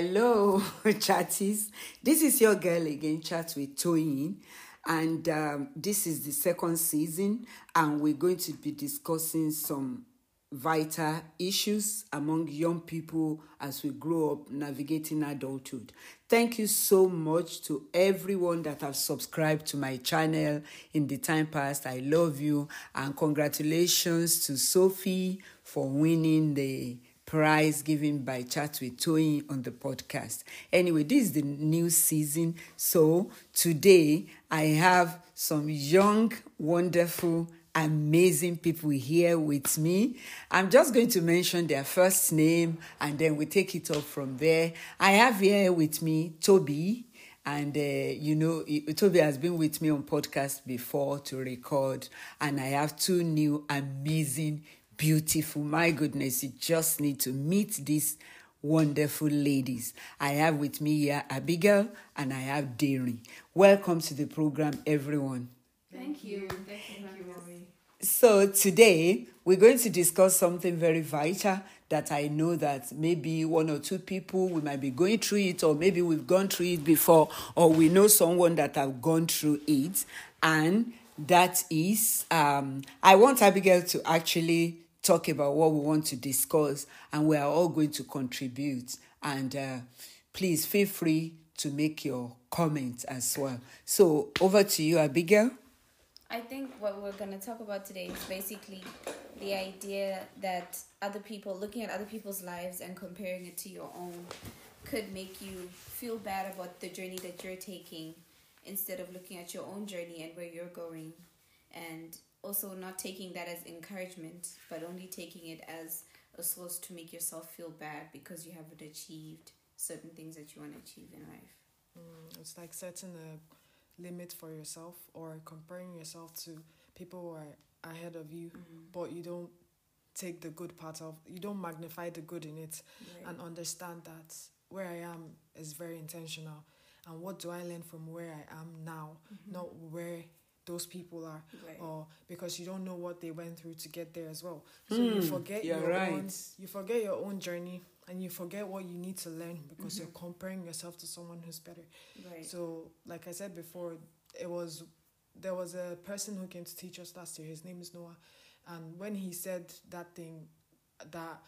Hello, chatties. This is your girl again, Chat with Toyin. And um, this is the second season, and we're going to be discussing some vital issues among young people as we grow up navigating adulthood. Thank you so much to everyone that have subscribed to my channel in the time past. I love you and congratulations to Sophie for winning the prize given by Chat with Toyin on the podcast. Anyway, this is the new season. So today I have some young, wonderful, amazing people here with me. I'm just going to mention their first name and then we take it up from there. I have here with me Toby. And uh, you know, Toby has been with me on podcast before to record, and I have two new amazing beautiful. My goodness, you just need to meet these wonderful ladies. I have with me here Abigail and I have Dairy. Welcome to the program, everyone. Thank you. Thank you, Mommy. So today we're going to discuss something very vital that I know that maybe one or two people we might be going through it, or maybe we've gone through it before, or we know someone that have gone through it, and that is um, I want Abigail to actually talk about what we want to discuss, and we are all going to contribute. And uh, please feel free to make your comments as well. So, over to you, Abigail. I think what we're going to talk about today is basically the idea that other people, looking at other people's lives and comparing it to your own, could make you feel bad about the journey that you're taking instead of looking at your own journey and where you're going and also not taking that as encouragement, but only taking it as a source to make yourself feel bad because you haven't achieved certain things that you want to achieve in life. Mm, it's like setting a limit for yourself or comparing yourself to people who are ahead of you, mm-hmm. but you don't take the good part of you don't magnify the good in it right. and understand that where I am is very intentional and what do I learn from where I am now, mm-hmm. not where those people are right. or because you don't know what they went through to get there as well so mm, you hmm, forget your right. own you forget your own journey and you forget what you need to learn because mm-hmm. you're comparing yourself to someone who's better right so like i said before it was there was a person who came to teach us last year his name is noah and when he said that thing that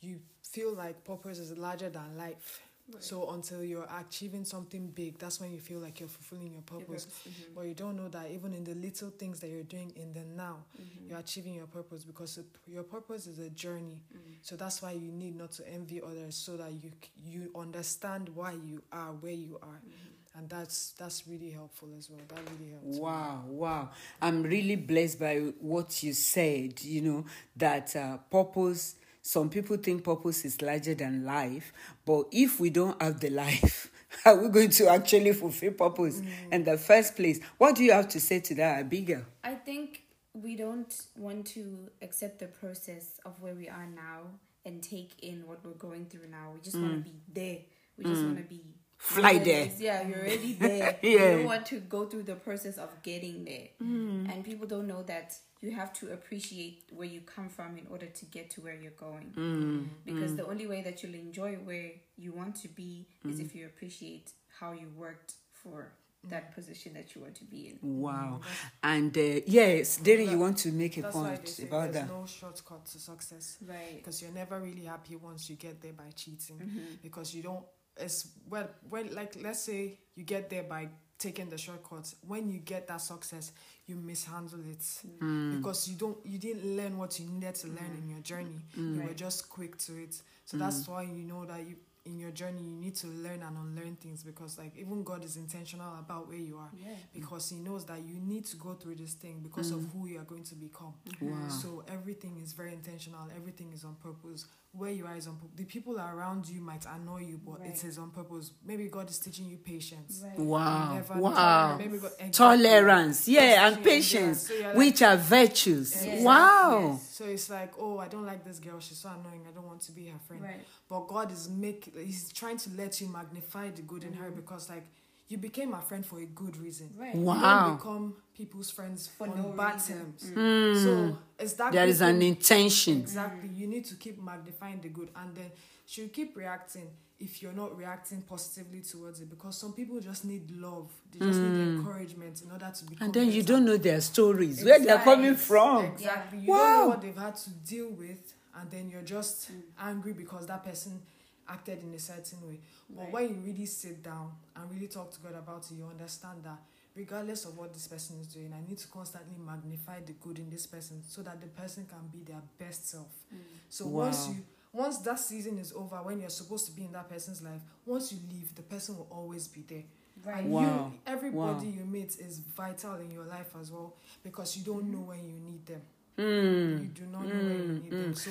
you feel like purpose is larger than life Right. So until you're achieving something big, that's when you feel like you're fulfilling your purpose. Mm-hmm. But you don't know that even in the little things that you're doing in the now, mm-hmm. you're achieving your purpose because your purpose is a journey. Mm-hmm. So that's why you need not to envy others, so that you you understand why you are where you are. Mm-hmm. And that's that's really helpful as well. That really helps. Wow, me. wow! I'm really blessed by what you said. You know that uh, purpose some people think purpose is larger than life, but if we don't have the life, are we going to actually fulfill purpose mm. in the first place? What do you have to say to that, Abigail? I think we don't want to accept the process of where we are now and take in what we're going through now. We just mm. want to be there. We just mm. want to be fly there. Yeah, you're already there. yeah. You don't want to go through the process of getting there. Mm. And people don't know that you have to appreciate where you come from in order to get to where you're going. Mm, because mm. the only way that you'll enjoy where you want to be mm. is if you appreciate how you worked for that position that you want to be in. Wow. And uh, yes, Darren, you want to make a point about there's that. no shortcut to success. Right. Because you're never really happy once you get there by cheating. Mm-hmm. Because you don't, it's well, well, like let's say you get there by taking the shortcuts when you get that success you mishandle it mm. because you don't you didn't learn what you needed to learn mm. in your journey mm. you were just quick to it so that's mm. why you know that you in your journey you need to learn and unlearn things because like even god is intentional about where you are yeah. because he knows that you need to go through this thing because of mm. who you are going to become wow. so everything is very intentional everything is on purpose where you are is on purpose. The people around you might annoy you, but right. it is on purpose. Maybe God is teaching you patience. Right. Wow. Wow. God, Tolerance. Yeah, and patience, yeah. so like, which are virtues. Yes. Wow. Yes. So it's like, oh, I don't like this girl. She's so annoying. I don't want to be her friend. Right. But God is make. He's trying to let you magnify the good mm-hmm. in her mm-hmm. because, like, you became a friend for a good reason. Right. You Wow. don't become people's friends For no bad reason. terms. So it's that There good is an intention. Exactly. You need to keep magnifying the good and then she'll keep reacting if you're not reacting positively towards it because some people just need love. They just need encouragement in order to become Hmm. And then you don't know their stories, where they're coming Exactly. from. Exactly. You Wow. don't know what they've had to deal with, and then you're just angry because that person acted in a certain way. But Right. when you really sit down and really talk to God about it, you understand that regardless of what this person is doing, I need to constantly magnify the good in this person so that the person can be their best self. Mm. So once you once that season is over, when you're supposed to be in that person's life, once you leave, the person will always be there. Right. And Wow. you, everybody Wow. you meet is vital in your life as well because you don't mm-hmm. know when you need them. Mm. You do not know when you need them. Mm-hmm. So,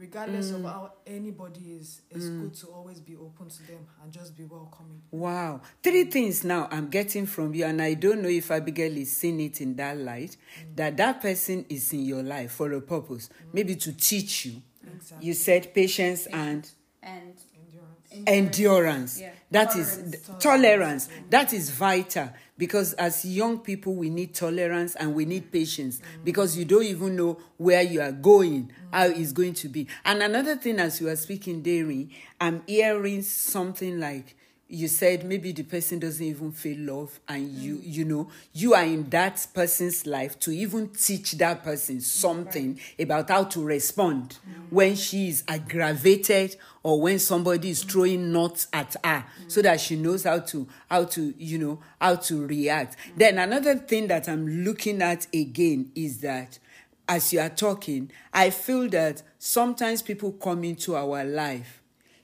regardless of mm. how anybody is, it's mm. good to always be open to them and just be welcoming. Wow. Three things now I'm getting from you, and I don't know if Abigail is seeing it in that light, mm. that that person is in your life for a purpose, maybe to teach you. Exactly. You said patience and And Endurance. Yeah. That is Tolerance. tolerance. Mm. That is vital because as young people, we need tolerance and we need patience mm. because you don't even know where you are going, mm. how it's going to be. And another thing, as you are speaking, Dairy, I'm hearing something like you said maybe the person doesn't even feel love and you mm. you know you are in that person's life to even teach that person something about how to respond mm. when she is aggravated or when somebody is mm. throwing nuts at her so that she knows how to how to you know how to react. Then another thing that i'm looking at again is that as you are talking i feel that sometimes people come into our life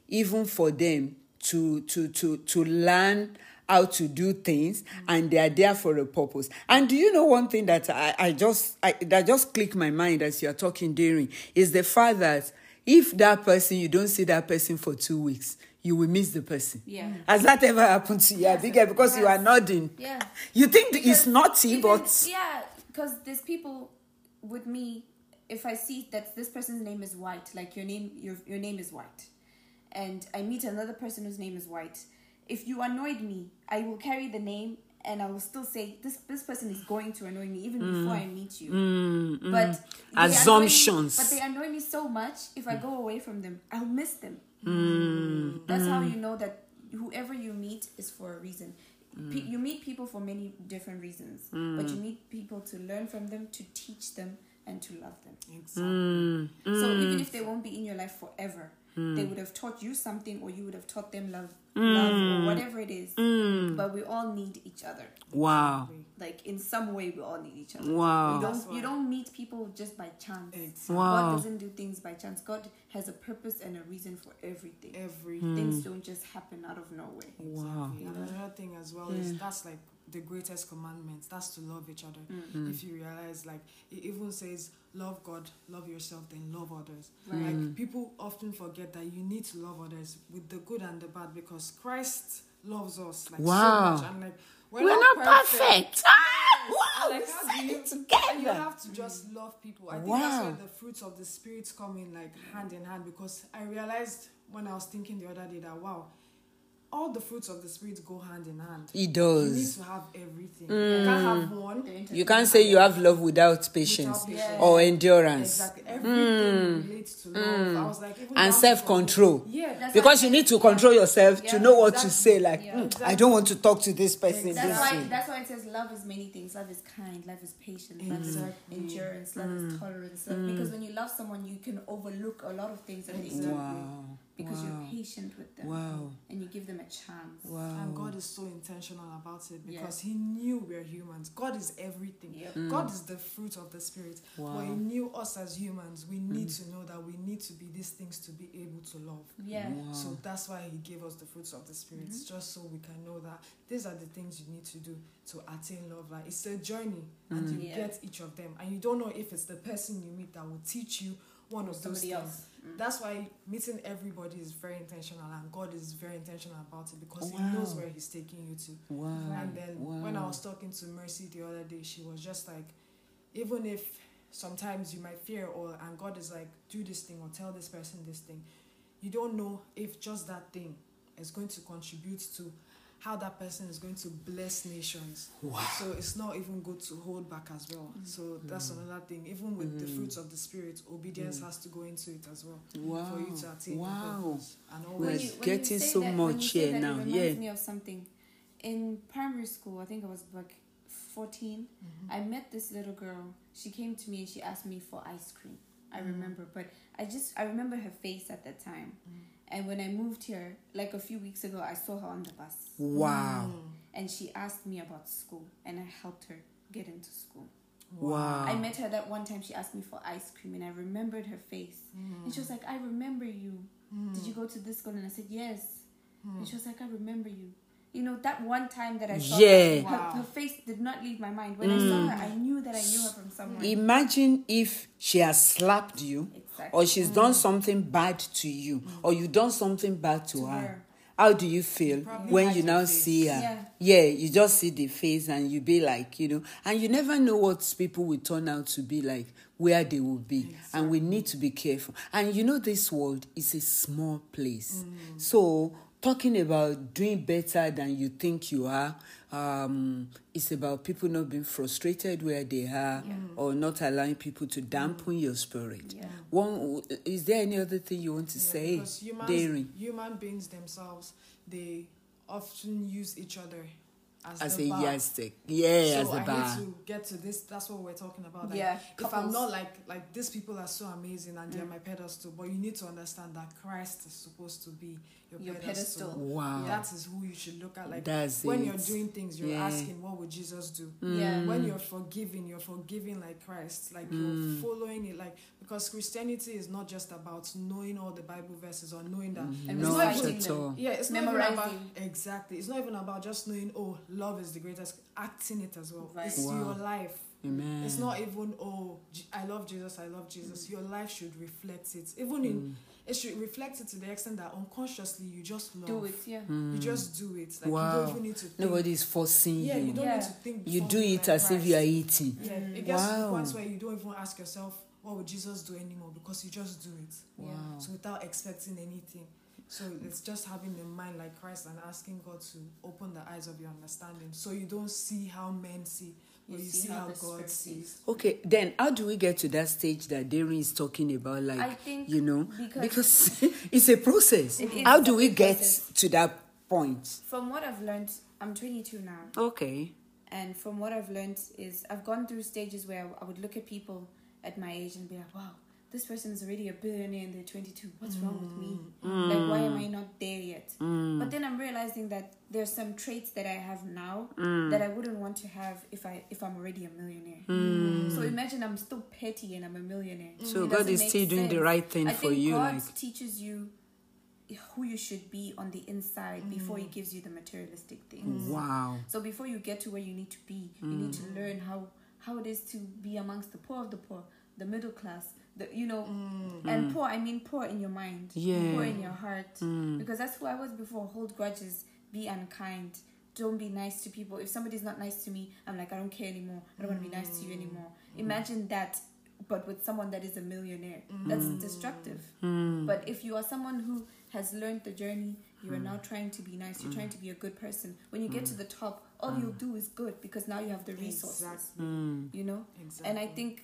even for them to to to to learn how to do things mm. and they are there for a purpose and do you know one thing that i i just I, that just clicked my mind as you are talking daring is the fact that if that person you don't see that person for two weeks you will miss the person Yeah. Mm. has that ever happened to you Abigail? because you are nodding Yeah. you think it's Because naughty even- but yeah, because there's people with me. If I see that this person's name is White, like your name, your your name is White, and I meet another person whose name is White. If you annoyed me, I will carry the name and I will still say this this person is going to annoy me even mm. before I meet you. Mm, mm. But they annoy me- Assumptions. but they annoy me so much. If I go away from them, I'll miss them. Mm, That's how you know that whoever you meet is for a reason. Pe- you meet people for many different reasons, but you meet people to learn from them, to teach them, and to love them. Exactly. So even if they won't be in your life forever, they mm. would have taught you something, or you would have taught them love, love, or mm. whatever it is. Mm. But we all need each other. wow Like in some way, we all need each other. Wow. You don't you don't meet people just by chance. Exactly. Wow. God doesn't do things by chance. God has a purpose and a reason for everything. Everything. Things hmm. don't just happen out of nowhere. wow Exactly. And another thing as well is that's like the greatest commandment. That's to love each other. Mm. Mm. If you realize, like it even says, love God, love yourself, then love others. Right. Like mm. people often forget that you need to love others with the good and the bad because Christ loves us like Wow. so much. And like we're, we're not perfect ah, wow Like, how do you, it and you have to just love people. I think that's Wow. where the fruits of the spirits come in like hand in hand because I realized when I was thinking the other day that wow, all the fruits of the spirit go hand in hand. it does. You need to have everything. You can't have mm. one. You can't say you have love without patience Without patience. or endurance Exactly. Everything mm. relates to love. I mm. was like, even and self-control Yeah. That's because you need to control yourself to know what to say like Yeah. "Mm, i don't want to talk to this person That's this why that's why it says love is many things. Love is kind, love is patient, love is Exactly. endurance, love is tolerance. Love, Because when you love someone you can overlook a lot of things that they do wow because wow you're patient with them. wow And you give them a chance. And God is so intentional about it Yeah. because He knew we're humans. God is everything. Yep. Mm. God is the fruit of the Spirit. Wow. But He knew us as humans. We mm. need to know that we need to be these things to be able to love. Yeah. Wow. So that's why He gave us the fruits of the Spirit, mm-hmm. just so we can know that these are the things you need to do to attain love. Like it's a journey, and mm. you Yeah. get each of them, and you don't know if it's the person you meet that will teach you one of those Somebody things. else. Mm. That's why meeting everybody is very intentional, and God is very intentional about it because He knows where He's taking you to. wow And then when I was talking to Mercy the other day, she was just like, even if sometimes you might fear or and God is like, do this thing or tell this person this thing, you don't know if just that thing is going to contribute to how that person is going to bless nations. Wow. So it's not even good to hold back as well. Mm-hmm. So that's mm-hmm. another thing. Even with the mm-hmm. fruits of the spirit, obedience mm. has to go into it as well Wow. for you to attain Wow. your purpose. And We're always When you- when getting so that- much you say here that, now, It reminds yeah. me of something. In primary school, I think I was like 14. Mm-hmm. I met this little girl. She came to me and she asked me for ice cream. I Mm. remember, but I just I remember her face at that time. Mm. Mm. And when I moved here, like a few weeks ago, I saw her on the bus, Wow. Mm. and she asked me about school, and I helped her get into school. Wow. I met her that one time. She asked me for ice cream, and I remembered her face. And she was like, "I remember you. Mm. Did you go to this school?" And I said, "Yes." Mm. And she was like, "I remember you." You know that one time that I saw Yeah. her, her, Wow. her face did not leave my mind. When I saw her, I knew that I knew her from somewhere. Imagine if she has slapped you, Exactly. or she's done mm. something bad to you, mm. or you done something bad to, To her. her. How do you feel Probably when you now face. see her? Yeah. yeah, you just see the face and you be like, you know, and you never know what people will turn out to be like, where they will be. And we need to be careful. And you know, this world is a small place. Mm. So, talking about doing better than you think you are, um, it's about people not being frustrated where they are or not allowing people to dampen your spirit. Yeah. One, is there any other thing you want to Yeah, say, humans, Daring? human beings themselves, they often use each other as, As the a bar. yardstick. Yeah, so as a I bar. need to get to this. That's what we're talking about. Like, Yeah, If I'm not like like these people are so amazing and they're Mm. my pedestal, but you need to understand that Christ is supposed to be your, Your pedestal. pedestal. Wow. That is who you should look at. Like That's when it. you're doing things, you're Yeah. asking, what would Jesus do? Yeah. Mm. When you're forgiving, you're forgiving like Christ. Like you're mm. following it. Like because Christianity is not just about knowing all the Bible verses or knowing that. Mm-hmm. And Not reciting at them. all. Yeah, it's not even about Memorizing. exactly. It's not even about just knowing. Oh, love is the greatest. Acting it as well. Right. It's Wow. your life. Amen. It's not even oh, I love Jesus. I love Jesus. Your life should reflect it. Even Mm. in it should reflect it to the extent that unconsciously you just love. Do it, yeah. You just do it. Like you don't even need to. Think. Nobody's forcing Yeah, you. you don't Yeah. need to think. You do you it like as if you are eating. Yeah, Mm. it gets to Wow. points where you don't even ask yourself, what would Jesus do anymore? Because you just do it. Wow. So without expecting anything. So it's just having a mind like Christ and asking God to open the eyes of your understanding so you don't see how men see, but you, see, how, the God Spirit sees. Okay, then how do we get to that stage that Darren is talking about? Like, I think you know, because- because it's a process. It is How do we get process. to that point? From what I've learned, I'm 22 now. Okay. And from what I've learned is I've gone through stages where I would look at people at my age and be like, wow, this person is already a billionaire and they're 22. What's mm. wrong with me? Mm. Like, why am I not there yet? Mm. But then I'm realizing that there's some traits that I have now that I wouldn't want to have if I if I'm already a millionaire. So imagine I'm still petty and I'm a millionaire. So God is still doing the right thing I for think you, God like- teaches you who you should be on the inside before He gives you the materialistic things. Wow. So before you get to where you need to be, you need to learn how how it is to be amongst the poor of the poor, the middle class, the you know, mm. Mm. and poor. I mean poor in your mind, Yeah. poor in your heart, mm. because that's who I was before. Hold grudges, be unkind, don't be nice to people. If somebody's not nice to me, I'm like I don't care anymore. I don't want to be nice to you anymore. Imagine that. But with someone that is a millionaire, that's destructive. But if you are someone who has learned the journey, you are now trying to be nice, you're trying to be a good person. When you get to the top, all you'll do is good because now you have the resources. Exactly. You know? Exactly. And I think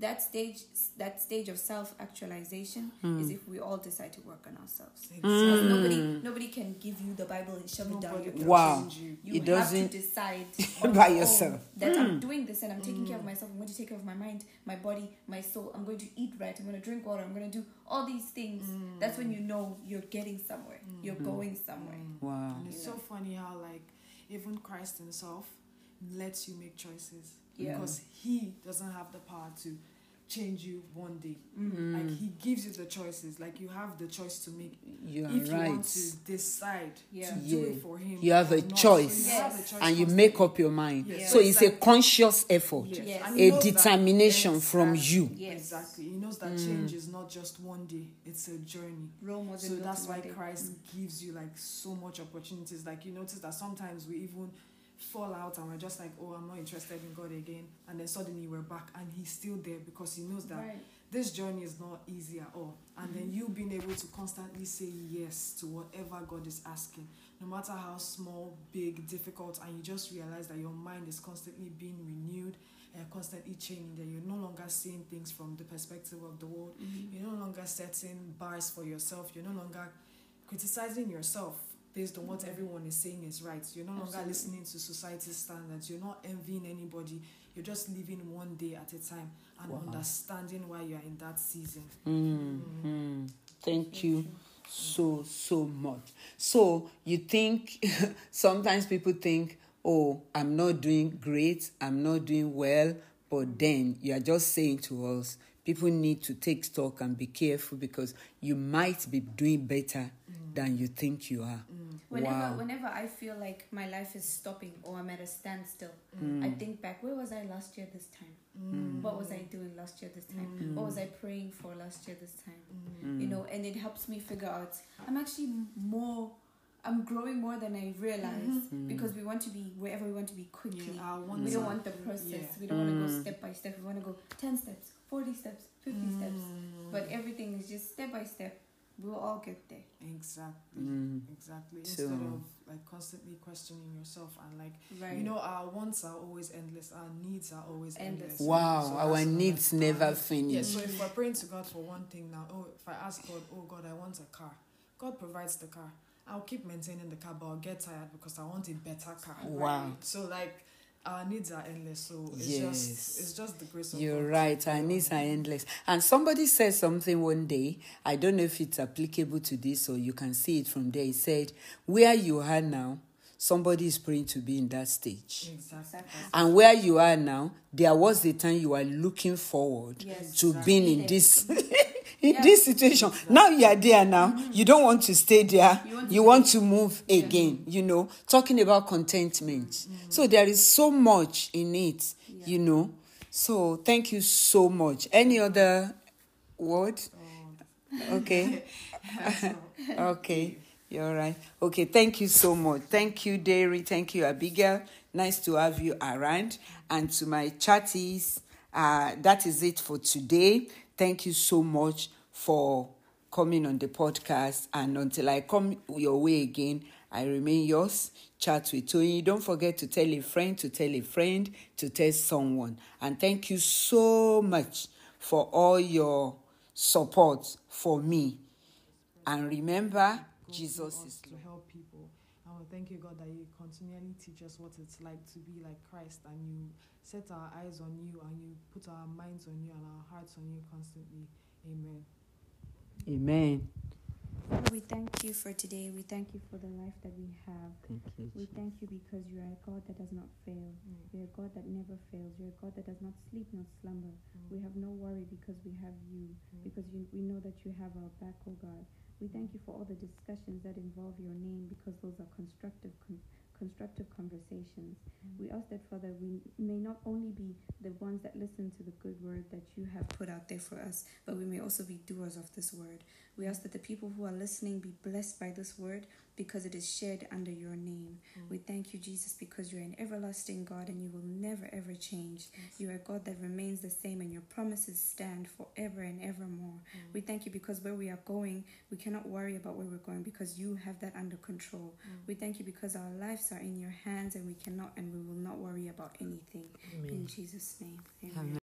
that stage that stage of self actualization hmm. is if we all decide to work on ourselves. Because nobody hmm. nobody can give you the Bible and shove it down your throat. Wow. you. You It have doesn't- to decide by yourself. own that I'm hmm. doing this and I'm taking care of myself. I'm going to take care of my mind, my body, my soul. I'm going to eat right. I'm going to drink water. I'm going to do all these things. That's when you know you're getting somewhere. You're going somewhere. Wow. And it's so funny how like even Christ himself lets you make choices Yeah. because he doesn't have the power to change you one day. Mm. Like he gives you the choices. Like you have the choice to make You if you want to decide Yeah. to do it for him. You have a not. choice. Have Yes. choice And you make up your mind. Yes. So So it's a conscious effort. A determination from you. Yes. Exactly. He knows that Mm. change is not just one day, it's a journey. So that's why. Christ gives you like so much opportunities. Like you notice that sometimes we even fall out and we're just like, oh, I'm not interested in God again, and then suddenly we're back, and He's still there because He knows that Right. this journey is not easy at all. And then Mm-hmm. you being able to constantly say yes to whatever God is asking, no matter how small, big, difficult, and you just realize that your mind is constantly being renewed and constantly changing, that you're no longer seeing things from the perspective of the world. Mm-hmm. You're no longer setting bars for yourself. You're no longer criticizing yourself based on what everyone is saying is right. You're no longer listening to society's standards. You're not envying anybody. You're just living one day at a time and Wow. understanding why you're in that season. Mm, mm. Thank you so so much. So you think sometimes people think, "Oh, I'm not doing great. I'm not doing well." But then you are just saying to us, people need to take stock and be careful because you might be doing better than you think you are. Whenever, Wow. whenever I feel like my life is stopping or I'm at a standstill, Mm. I think back. Where was I last year this time? Mm. What was I doing last year this time? Mm. What was I praying for last year this time? Mm. You know, and it helps me figure out. I'm actually more. I'm growing more than I realize Mm. because we want to be wherever we want to be quickly. We don't want the process. Yeah. We don't want to go Mm. step by step. We want to go 10 steps, 40 steps, 50 steps. Mm. But everything is just step by step. We'll all get there. exactly, Mm. exactly. So- Instead of like constantly questioning yourself and like Right. you know our wants are always endless, our needs are always Endless. endless. Wow, So our needs another- never Yeah, finish. so if we're praying to God for one thing now, oh, if I ask God, oh God, I want a car, God provides the car. I'll keep maintaining the car, but I'll get tired because I want a better car. Wow. So like our needs are endless. So it's Yes. just it's just the grace of You're God. right. Our needs are endless. And somebody said something one day. I don't know if it's applicable to this or you can see it from there. He said, Where you are now, somebody is praying to be in that stage. Exactly. Exactly. And where you are now, there was the time you are looking forward Yes. to being in this in Yeah. this situation. Now you are there now. You don't want to stay there. You want to You want to move again, you know, talking about contentment. So there is so much in it, Yeah. you know. So thank you so much. Any other word? Okay. Okay. You're right. Okay, thank you so much. Thank you, Dairy. Thank you, Abigail. Nice to have you around. And to my chatties, uh, that is it for today. Thank you so much for coming on the podcast. And until I come your way again, I remain yours. Chat with Toyin. Don't forget to tell a friend, to tell a friend, to tell someone. And thank you so much for all your support for me. And remember, Jesus is to help people. And we thank you, God, that you continually teach us what it's like to be like Christ, and you set our eyes on you, and you put our minds on you and our hearts on you constantly. Amen. Amen. Father, we thank you for today. We thank you for the life that we have. Thank you. We thank you because you are a God that does not fail. Mm. You're a God that never fails. You're a God that does not sleep nor slumber. Mm. We have no worry because we have you, mm. because you, we know that you have our back, oh God. We thank you for all the discussions that involve your name because those are constructive, con- constructive conversations. Mm-hmm. We ask that, Father, we may not only be the ones that listen to the good word that you have put out there for us, but we may also be doers of this word. We ask that the people who are listening be blessed by this word because it is shared under your name. Mm. We thank you, Jesus, because you're an everlasting God and you will never ever change. You are a God that remains the same and your promises stand forever and evermore. Mm. We thank you because where we are going, we cannot worry about where we're going because you have that under control. Mm. We thank you because our lives are in your hands and we cannot and we will not worry about anything. In Jesus' name, amen. Amen.